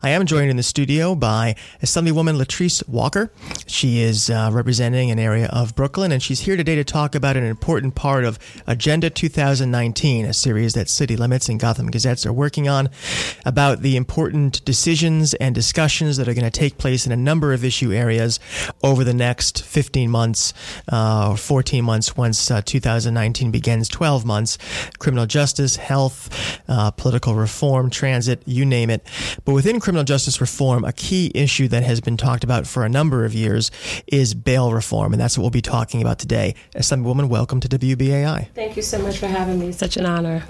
I am joined in the studio by Assemblywoman Latrice Walker. She is uh, representing an area of Brooklyn, and she's here today to talk about an important part of Agenda 2019, a series that City Limits and Gotham Gazettes are working on about the important decisions and discussions that are going to take place in a number of issue areas over the next 15 months uh, or 14 months once uh, 2019 begins, 12 months. Criminal justice, health, uh, political reform, transit, you name it. But within criminal justice reform, a key issue that has been talked about for a number of years is bail reform, and that's what we'll be talking about today. Assemblywoman, welcome to WBAI. Thank you so much for having me. Such an honor.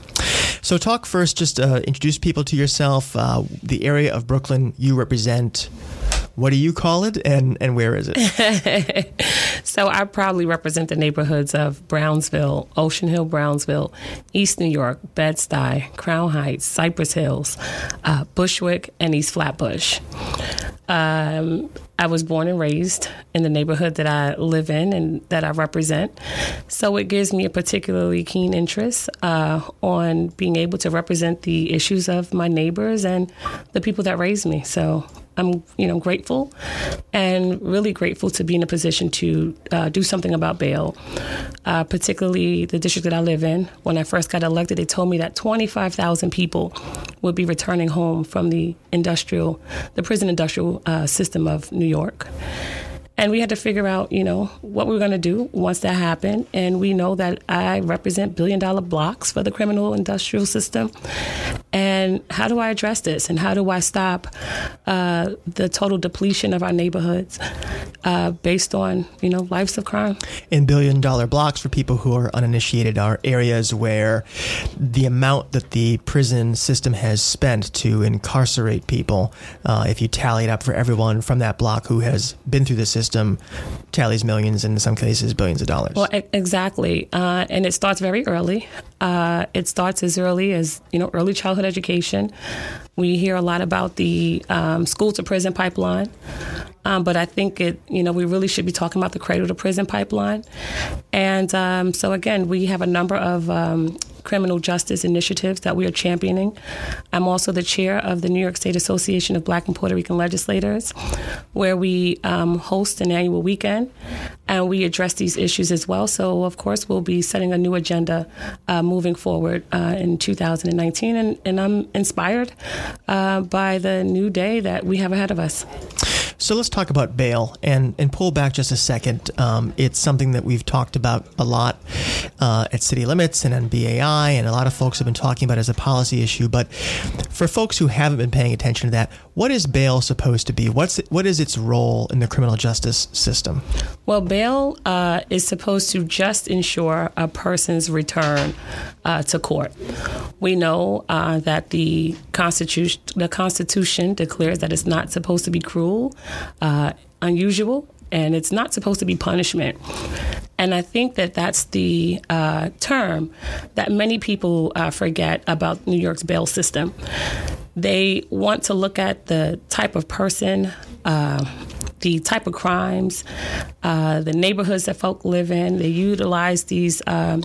So, talk first, just uh, introduce people to yourself, uh, the area of Brooklyn you represent. What do you call it, and, and where is it? so, I probably represent the neighborhoods of Brownsville, Ocean Hill, Brownsville, East New York, Bed-Stuy, Crown Heights, Cypress Hills, uh, Bushwick, and East Flatbush. Um, I was born and raised in the neighborhood that I live in and that I represent. So it gives me a particularly keen interest uh, on being able to represent the issues of my neighbors and the people that raised me. So I'm, you know, grateful and really grateful to be in a position to uh, do something about bail, uh, particularly the district that I live in. When I first got elected, they told me that 25,000 people would be returning home from the industrial, the prison industrial uh, system of New York. And we had to figure out, you know, what we were going to do once that happened. And we know that I represent billion dollar blocks for the criminal industrial system. And how do I address this? And how do I stop uh, the total depletion of our neighborhoods uh, based on, you know, lives of crime? In billion dollar blocks, for people who are uninitiated, are areas where the amount that the prison system has spent to incarcerate people, uh, if you tally it up for everyone from that block who has been through the system, tallies millions, and in some cases, billions of dollars. Well, exactly. Uh, and it starts very early. Uh, it starts as early as, you know, early childhood education. We hear a lot about the um, school to prison pipeline. Um, but I think it, you know, we really should be talking about the cradle to prison pipeline. And um, so again, we have a number of um, criminal justice initiatives that we are championing. I'm also the chair of the New York State Association of Black and Puerto Rican Legislators, where we um, host an annual weekend and we address these issues as well. So, of course, we'll be setting a new agenda uh, moving forward uh, in 2019, and, and I'm inspired uh, by the new day that we have ahead of us. So let's talk about bail and, and pull back just a second. Um, it's something that we've talked about a lot uh, at City Limits and on BAI, and a lot of folks have been talking about as a policy issue. But for folks who haven't been paying attention to that, what is bail supposed to be? What's what is its role in the criminal justice system? Well, bail uh, is supposed to just ensure a person's return uh, to court. We know uh, that the Constitution the Constitution declares that it's not supposed to be cruel, uh, unusual, and it's not supposed to be punishment. And I think that that's the uh, term that many people uh, forget about New York's bail system. They want to look at the type of person. Uh, the type of crimes, uh, the neighborhoods that folk live in. They utilize these um,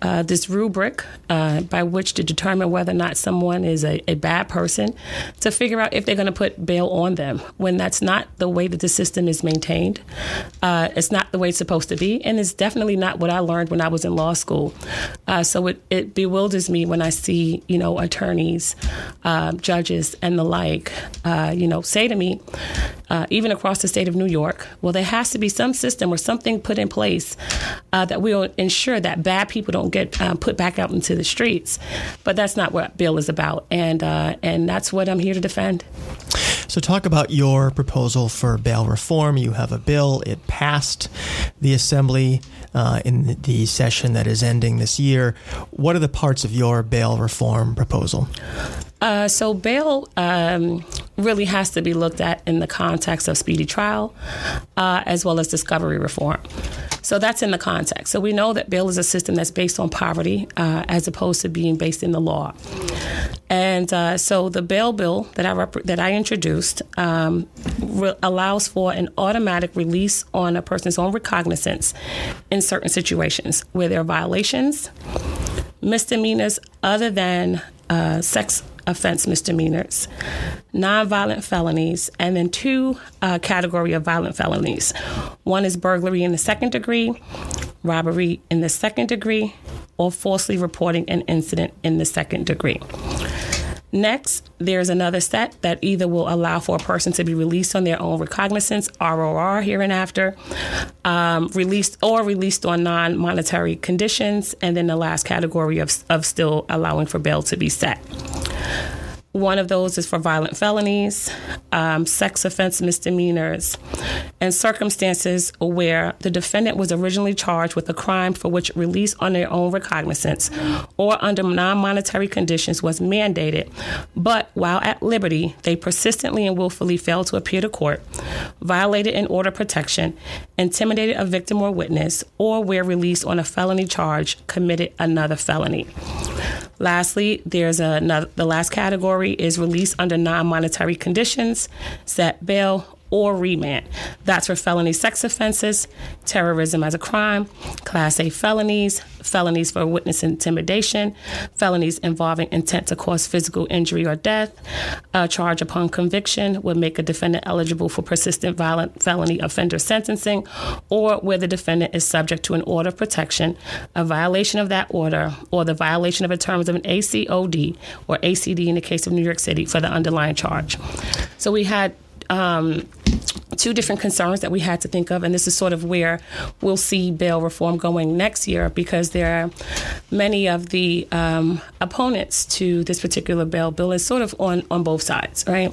uh, this rubric uh, by which to determine whether or not someone is a, a bad person to figure out if they're going to put bail on them when that's not the way that the system is maintained. Uh, it's not the way it's supposed to be, and it's definitely not what I learned when I was in law school. Uh, so it, it bewilders me when I see you know attorneys, uh, judges, and the like, you know, say to me, even across the state of New York, well, there has to be some system or something put in place that will ensure that bad people don't get um, put back out into the streets. But that's not what Bill is about, and uh, and that's what I'm here to defend. So, talk about your proposal for bail reform. You have a bill. It passed the assembly uh, in the session that is ending this year. What are the parts of your bail reform proposal? Uh, so bail um, really has to be looked at in the context of speedy trial, uh, as well as discovery reform. So that's in the context. So we know that bail is a system that's based on poverty, uh, as opposed to being based in the law. And uh, so the bail bill that I rep- that I introduced um, re- allows for an automatic release on a person's own recognizance in certain situations where there are violations, misdemeanors other than uh, sex offense misdemeanors, nonviolent felonies, and then two uh, category of violent felonies. One is burglary in the second degree, robbery in the second degree, or falsely reporting an incident in the second degree. Next, there's another set that either will allow for a person to be released on their own recognizance, ROR, hereinafter, um, released or released on non monetary conditions, and then the last category of, of still allowing for bail to be set. One of those is for violent felonies, um, sex offense misdemeanors, and circumstances where the defendant was originally charged with a crime for which release on their own recognizance or under non monetary conditions was mandated, but while at liberty, they persistently and willfully failed to appear to court, violated an order protection, intimidated a victim or witness, or where released on a felony charge committed another felony. Lastly, there's another, the last category is release under non monetary conditions, set bail, or remand. That's for felony sex offenses, terrorism as a crime, Class A felonies, felonies for witness intimidation, felonies involving intent to cause physical injury or death. A charge upon conviction would make a defendant eligible for persistent violent felony offender sentencing, or where the defendant is subject to an order of protection, a violation of that order, or the violation of the terms of an ACOD or ACD in the case of New York City for the underlying charge. So we had um, two different concerns that we had to think of, and this is sort of where we'll see bail reform going next year because there are many of the um, opponents to this particular bail bill is sort of on, on both sides, right?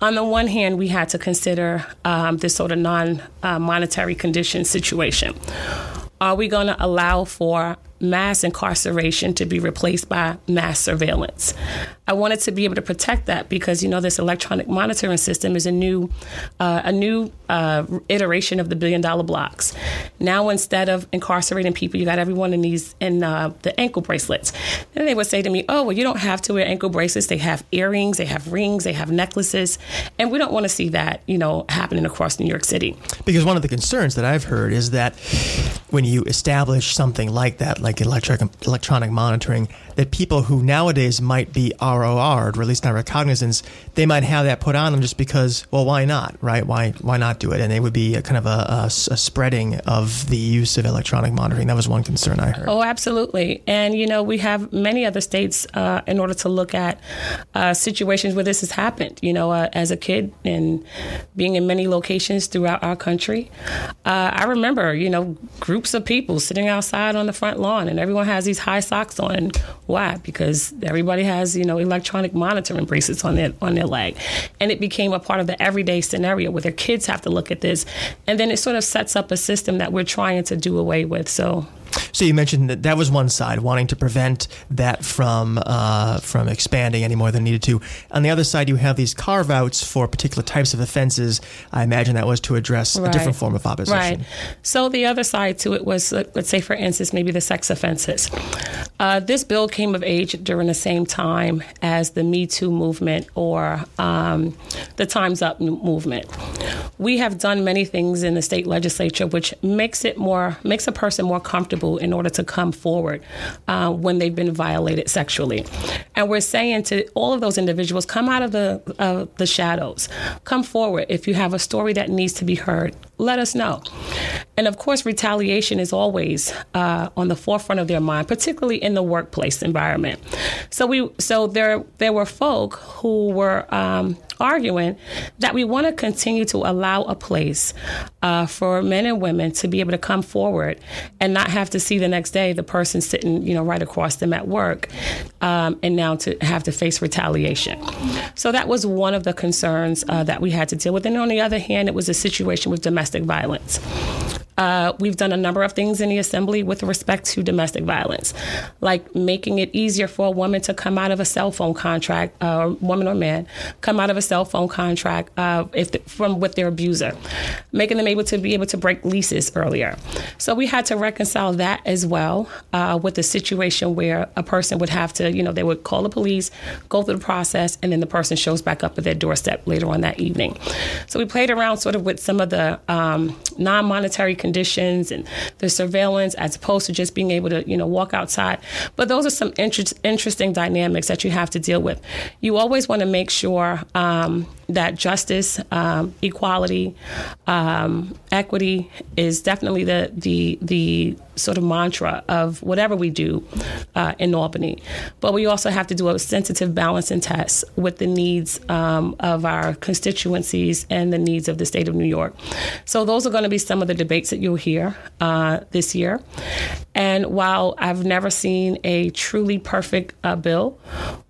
On the one hand, we had to consider um, this sort of non uh, monetary condition situation. Are we going to allow for mass incarceration to be replaced by mass surveillance. I wanted to be able to protect that because you know this electronic monitoring system is a new uh, a new uh, iteration of the billion dollar blocks. Now instead of incarcerating people, you got everyone in these in uh, the ankle bracelets. Then they would say to me, "Oh, well, you don't have to wear ankle bracelets. They have earrings, they have rings, they have necklaces, and we don't want to see that you know happening across New York City." Because one of the concerns that I've heard is that when you establish something like that, like like electric, electronic monitoring, that people who nowadays might be ROR'd, released on recognizance, they might have that put on them just because, well, why not, right? Why why not do it? And it would be kind of a, a, a spreading of the use of electronic monitoring. That was one concern I heard. Oh, absolutely. And, you know, we have many other states uh, in order to look at uh, situations where this has happened. You know, uh, as a kid and being in many locations throughout our country, uh, I remember, you know, groups of people sitting outside on the front lawn and everyone has these high socks on. Why? Because everybody has you know electronic monitoring bracelets on their on their leg, and it became a part of the everyday scenario where their kids have to look at this, and then it sort of sets up a system that we're trying to do away with. So so you mentioned that that was one side, wanting to prevent that from uh, from expanding any more than needed to. On the other side, you have these carve outs for particular types of offenses. I imagine that was to address right. a different form of opposition. Right. So the other side to it was, let's say, for instance, maybe the sex offenses. Uh, this bill came of age during the same time as the Me Too movement or um, the Times Up movement. We have done many things in the state legislature which makes it more makes a person more comfortable in order to come forward uh, when they've been violated sexually. And we're saying to all of those individuals, come out of the uh, the shadows, come forward. If you have a story that needs to be heard, let us know. And of course, retaliation is always uh, on the forefront of their mind, particularly in the workplace environment. So we, so there, there were folk who were um, arguing that we want to continue to allow a place uh, for men and women to be able to come forward and not have to see the next day the person sitting, you know, right across them at work, um, and now to have to face retaliation. So that was one of the concerns uh, that we had to deal with. And on the other hand, it was a situation with domestic violence. Uh, we've done a number of things in the assembly with respect to domestic violence, like making it easier for a woman to come out of a cell phone contract, uh, woman or man, come out of a cell phone contract uh, if the, from with their abuser, making them able to be able to break leases earlier. So we had to reconcile that as well uh, with the situation where a person would have to, you know, they would call the police, go through the process, and then the person shows back up at their doorstep later on that evening. So we played around sort of with some of the um, non-monetary conditions and the surveillance as opposed to just being able to, you know, walk outside. But those are some inter- interesting dynamics that you have to deal with. You always want to make sure um, that justice, um, equality, um, equity is definitely the the the sort of mantra of whatever we do uh, in Albany. But we also have to do a sensitive balancing test with the needs um, of our constituencies and the needs of the state of New York. So those are going to be some of the debates that you'll hear uh, this year. And while I've never seen a truly perfect uh, bill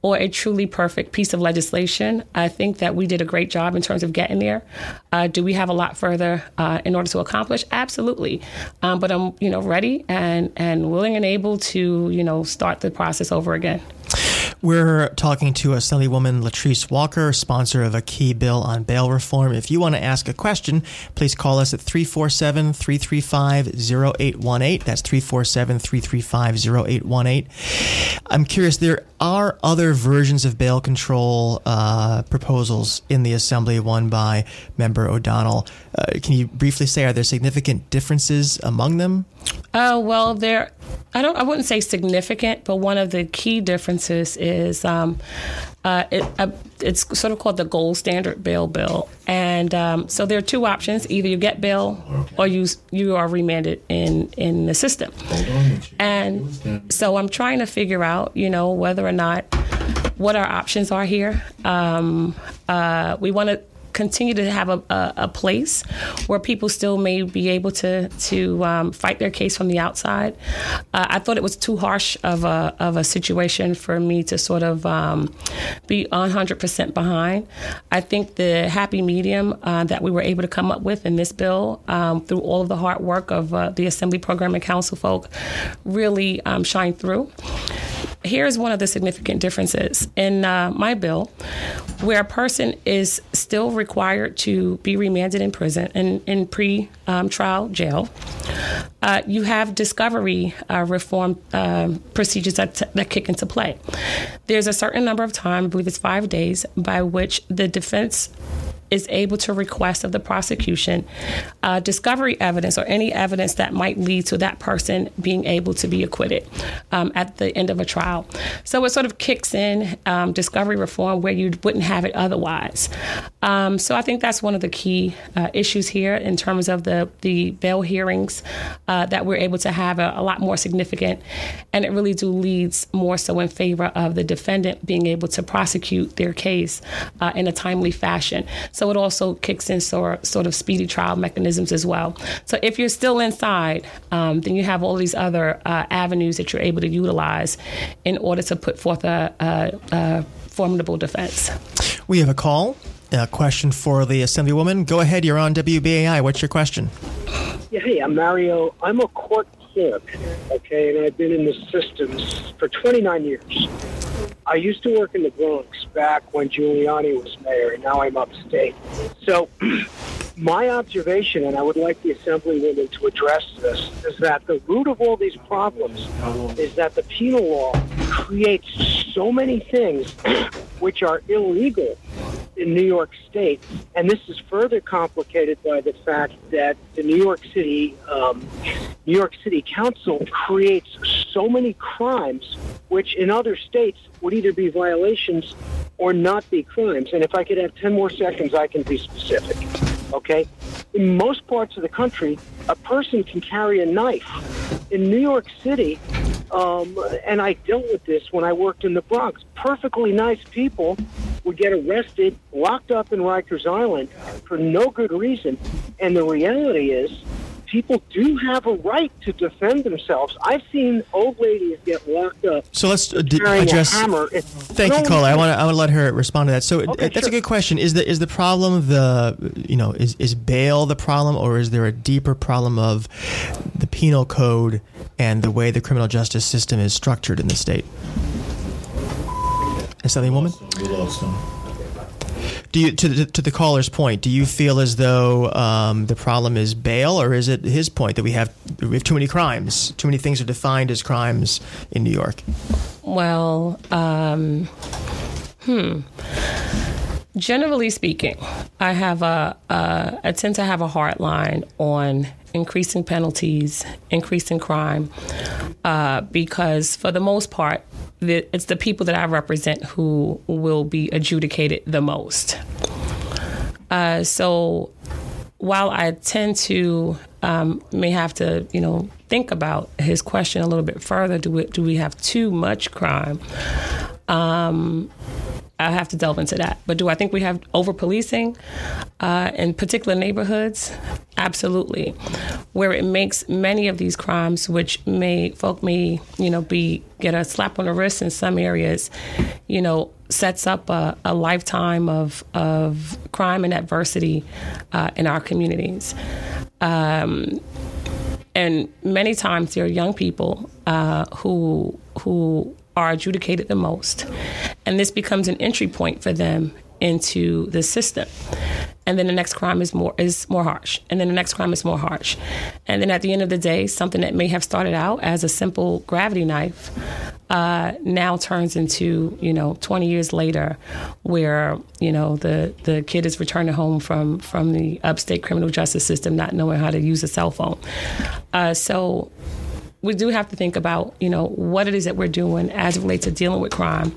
or a truly perfect piece of legislation, I think that we did a great job in terms of getting there. Uh, do we have a lot further uh, in order to accomplish? Absolutely. Um, but I'm, you know, ready and and willing and able to, you know, start the process over again. We're talking to Assemblywoman Latrice Walker, sponsor of a key bill on bail reform. If you want to ask a question, please call us at 347 335 0818. That's 347 335 0818. I'm curious, there are other versions of bail control uh, proposals in the Assembly, one by Member O'Donnell. Uh, can you briefly say, are there significant differences among them? Uh, well, there, I don't, I wouldn't say significant, but one of the key differences is um, uh, it, uh, it's sort of called the gold standard bail bill, and um, so there are two options: either you get bail or you you are remanded in in the system. And so I'm trying to figure out, you know, whether or not what our options are here. Um, uh, we want to continue to have a, a, a, place where people still may be able to to um, fight their case from the outside. Uh, I thought it was too harsh of a of a situation for me to sort of um, be 100% behind. I think the happy medium uh, that we were able to come up with in this bill um, through all of the hard work of uh, the Assembly Program and Counsel folk really um, shine through here's one of the significant differences in uh, my bill, where a person is still required to be remanded in prison in, in pre-trial um, jail. Uh, you have discovery uh, reform um, procedures that, that kick into play. There's a certain number of time, I believe it's five days, by which the defense is able to request of the prosecution uh, discovery evidence or any evidence that might lead to that person being able to be acquitted um, at the end of a trial. So it sort of kicks in um, discovery reform where you wouldn't have it otherwise. Um, so I think that's one of the key uh, issues here in terms of the, the bail hearings uh, that we're able to have a, a, lot more significant. And it really do leads more so in favor of the defendant being able to prosecute their case uh, in a timely fashion. So it also kicks in sort, sort of speedy trial mechanisms as well. So if you're still inside, um, then you have all these other uh, avenues that you're able to utilize in order to put forth a, a, a formidable defense. We have a call. A question for the Assemblywoman. Go ahead. You're on WBAI. What's your question? Yeah, hey, I'm Mario. I'm a court okay, and I've been in the systems for 29 years. I used to work in the Bronx back when Giuliani was mayor, and now I'm upstate. So, my observation, and I would like the Assemblywoman to address this, is that the root of all these problems is that the penal law creates so many things which are illegal in New York State, and this is further complicated by the fact that the New York City um, New York City Council creates so many crimes, which in other states would either be violations or not be crimes. And if I could have ten more seconds, I can be specific. Okay, in most parts of the country, a person can carry a knife. In New York City, um, and I dealt with this when I worked in the Bronx. Perfectly nice people would get arrested, locked up in Rikers Island for no good reason. And the reality is, people do have a right to defend themselves. I've seen old ladies get locked up. So let's uh, d- address. Thank you, Cola. I want to I want to let her respond to that. So okay, that's sure. a good question. Is the is the problem the you know is is bail the problem, or is there a deeper problem of the penal code and the way the criminal justice system is structured in the state? Assemblywoman. Do you to the, to the caller's point? Do you feel as though um, the problem is bail, or is it his point that we have we have too many crimes, too many things are defined as crimes in New York? Well, um, hmm. Generally speaking, I have a, a I tend to have a hard line on increasing penalties, increasing crime, uh, because for the most part, the, it's the people that I represent who will be adjudicated the most. Uh, so while I tend to um, may have to, you know, think about his question a little bit further, do we, do we have too much crime? Um, I have to delve into that. But do I think we have over policing uh, in particular neighborhoods? Absolutely. Where it makes many of these crimes, which may folk may you know be get a slap on the wrist in some areas, you know, sets up a, a lifetime of of crime and adversity uh, in our communities. Um, and many times there are young people uh, who who are adjudicated the most. And this becomes an entry point for them into the system. And then the next crime is more is more harsh. And then the next crime is more harsh. And then at the end of the day, something that may have started out as a simple gravity knife uh, now turns into, you know, 20 years later, where, you know, the, the kid is returning home from, from the upstate criminal justice system not knowing how to use a cell phone. Uh, so we do have to think about, you know, what it is that we're doing as it relates to dealing with crime.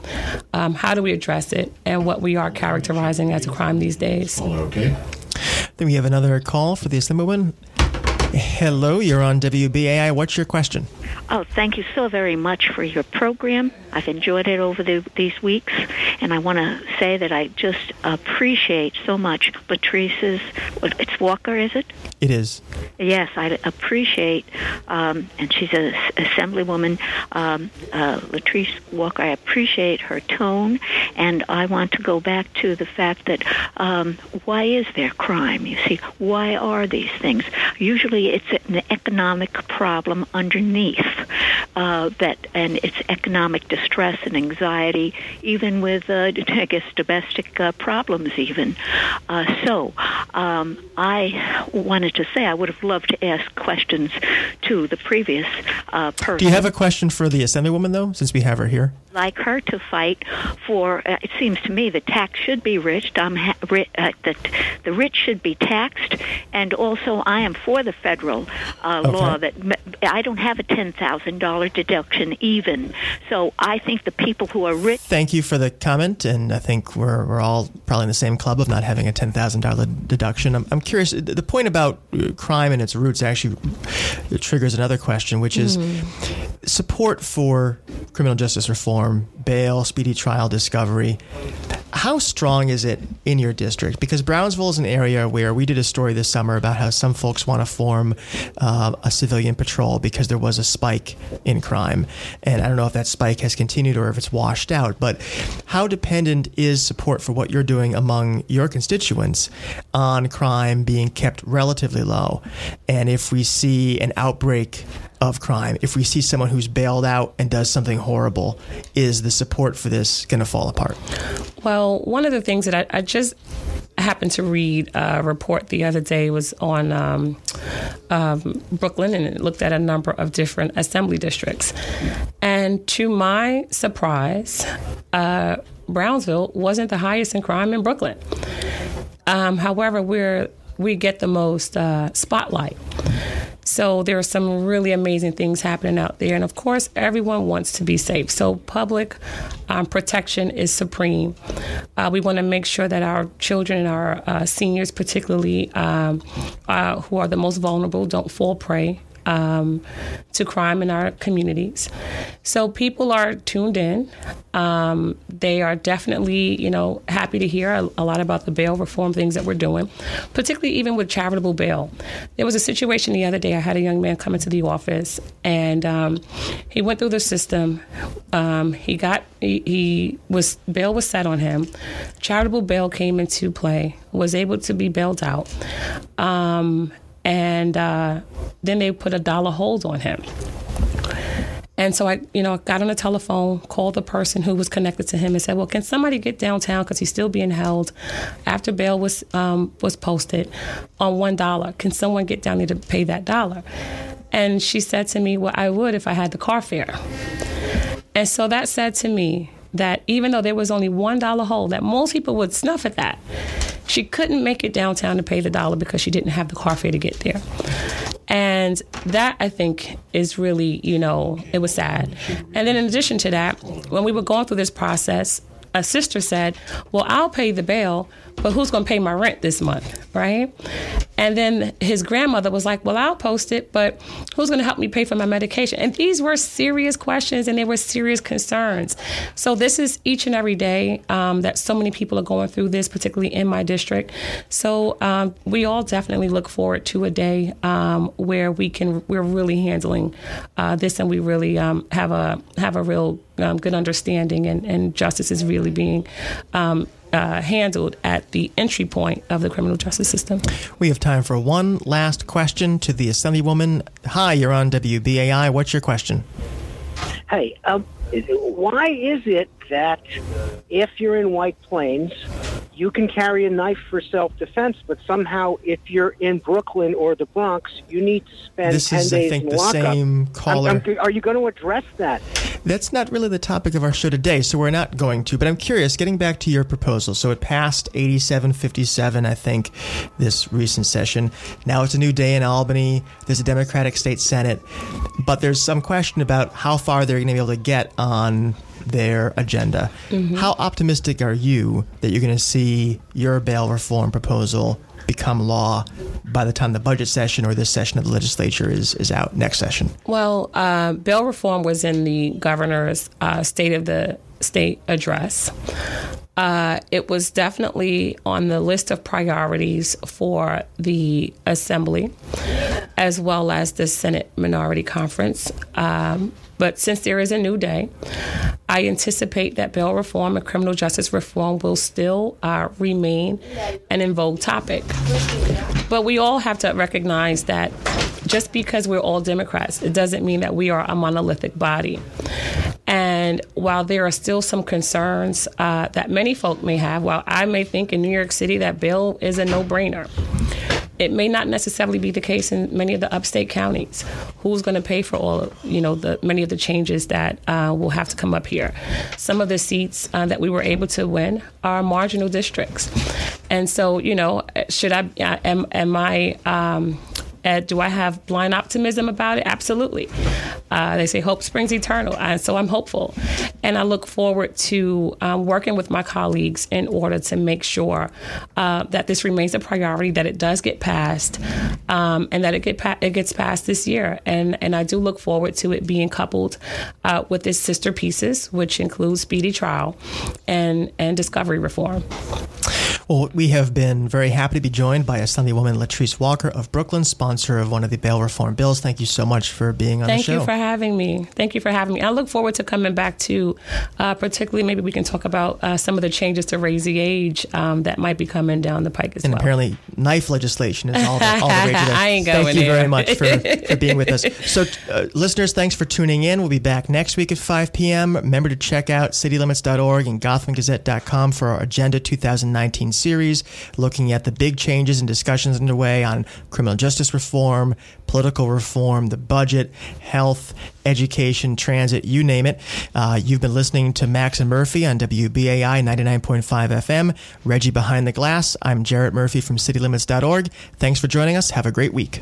Um, how do we address it, and what we are characterizing as a crime these days. Okay. Then we have another call for the Assemblywoman. Hello, you're on WBAI. What's your question? Oh, thank you so very much for your program. I've enjoyed it over the, these weeks, and I want to say that I just appreciate so much Latrice's. It's Walker, is it? It is. Yes, I appreciate, um, and she's an assemblywoman, um, uh, Latrice Walker. I appreciate her tone, and I want to go back to the fact that um, why is there crime? You see, why are these things? Usually, it's an economic problem underneath uh, that, and it's economic distress and anxiety, even with, uh, I guess, domestic uh, problems, even. Uh, so, um, I wanted to say I would have loved to ask questions to the previous uh, person. Do you have a question for the Assemblywoman, though, since we have her here? like her to fight for. Uh, it seems to me the tax should be rich. I'm ha- ri- uh, that the rich should be taxed, and also I am for the federal uh, Okay. law that I don't have a ten thousand dollar deduction even. So I think the people who are rich. Thank you for the comment, and I think we're, we're all probably in the same club of not having a $10,000 deduction. I'm, I'm curious, the point about uh, crime and its roots actually triggers another question, which is support for criminal justice reform, bail, speedy trial, discovery. How strong is it in your district? Because Brownsville is an area where we did a story this summer about how some folks want to form uh, a civilian patrol because there was a spike in crime. And I don't know if that spike has continued or if it's washed out, but how dependent is support for what you're doing among your constituents on crime being kept relatively low? And if we see an outbreak of crime, if we see someone who's bailed out and does something horrible, is the support for this going to fall apart? Well, one of the things that I, I just happened to read a report the other day was on um, um, Brooklyn, and it looked at a number of different assembly districts. And to my surprise, uh, Brownsville wasn't the highest in crime in Brooklyn. Um, however, we're we get the most uh, spotlight. So there are some really amazing things happening out there, and of course, everyone wants to be safe. So public um, protection is supreme. Uh, we want to make sure that our children and our uh, seniors, particularly um, uh, who are the most vulnerable, don't fall prey um, to crime in our communities. So people are tuned in. Um, they are definitely, you know, happy to hear a, a lot about the bail reform things that we're doing, particularly even with charitable bail. There was a situation the other day. I had a young man come into the office, and um, he went through the system. Um, he got he, he was bail was set on him. Charitable bail came into play. Was able to be bailed out. Um, and uh, then they put a dollar hold on him. And so I, you know, got on the telephone, called the person who was connected to him, and said, "Well, can somebody get downtown because he's still being held after bail was um, was posted on one dollar? Can someone get down there to pay that dollar?" And she said to me, "Well, I would if I had the car fare." And so that said to me, that even though there was only one dollar hole, that most people would snuff at that. She couldn't make it downtown to pay the dollar because she didn't have the car fare to get there. And that I think is really, you know, it was sad. And then in addition to that, when we were going through this process, a sister said, Well, I'll pay the bail, but who's going to pay my rent this month, right? And then his grandmother was like, Well, I'll post it, but who's going to help me pay for my medication? And these were serious questions and they were serious concerns. So, this is each and every day um, that so many people are going through this, particularly in my district. So, um, we all definitely look forward to a day um, where we can, we're really handling uh, this and we really um, have a, have a real um, good understanding and, and justice is really being um, uh, handled at the entry point of the criminal justice system. We have time for one last question to the Assemblywoman. Hi, you're on WBAI. What's your question? Hey, um, why is it that if you're in White Plains, you can carry a knife for self-defense, but somehow if you're in Brooklyn or the Bronx, you need to spend this 10 is, days I think, in the lockup. same caller. I'm- I'm- are you going to address that? That's not really the topic of our show today, so we're not going to. But I'm curious, getting back to your proposal. So it passed 8757, I think, this recent session. Now it's a new day in Albany. There's a Democratic state Senate. But there's some question about how far they're going to be able to get on their agenda. How optimistic are you that you're going to see your bail reform proposal become law by the time the budget session or this session of the legislature is, is out next session? Well, uh, bail reform was in the governor's uh, State of the State address. Uh, it was definitely on the list of priorities for the Assembly, as well as the Senate Minority Conference. Um, but since there is a new day, I anticipate that bail reform and criminal justice reform will still uh, remain an in vogue topic. But we all have to recognize that just because we're all Democrats, it doesn't mean that we are a monolithic body. And while there are still some concerns uh, that many folk may have, while I may think in New York City that bail is a no brainer, it may not necessarily be the case in many of the upstate counties. Who's going to pay for all, of, you know, the many of the changes that uh, will have to come up here? Some of the seats uh, that we were able to win are marginal districts, and so you know, should I uh, am am I um, uh, do I have blind optimism about it? Absolutely. Uh, they say hope springs eternal, and so I'm hopeful, and I look forward to um, working with my colleagues in order to make sure uh, that this remains a priority, that it does get passed, um, and that it get pa- it gets passed this year. And and I do look forward to it being coupled uh, with its sister pieces, which includes speedy trial and and discovery reform. Well, we have been very happy to be joined by Assemblywoman Latrice Walker of Brooklyn, sponsor of one of the bail reform bills. Thank you so much for being on Thank the show. Thank you for having me. Thank you for having me. I look forward to coming back to, uh, particularly maybe we can talk about uh, some of the changes to raise the age um, that might be coming down the pike as and well. And apparently, knife legislation is all the, all the rage. I ain't going Thank you very much for, for being with us. So, uh, listeners, thanks for tuning in. We'll be back next week at 5 p.m. Remember to check out citylimits.org and gothamgazette.com for our Agenda 2019 series, looking at the big changes and discussions underway on criminal justice reform, political reform, the budget, health, education, transit, you name it. Uh, you've been listening to Max and Murphy on WBAI 99.5 FM. Reggie Behind the Glass. I'm Jarrett Murphy from citylimits.org. Thanks for joining us. Have a great week.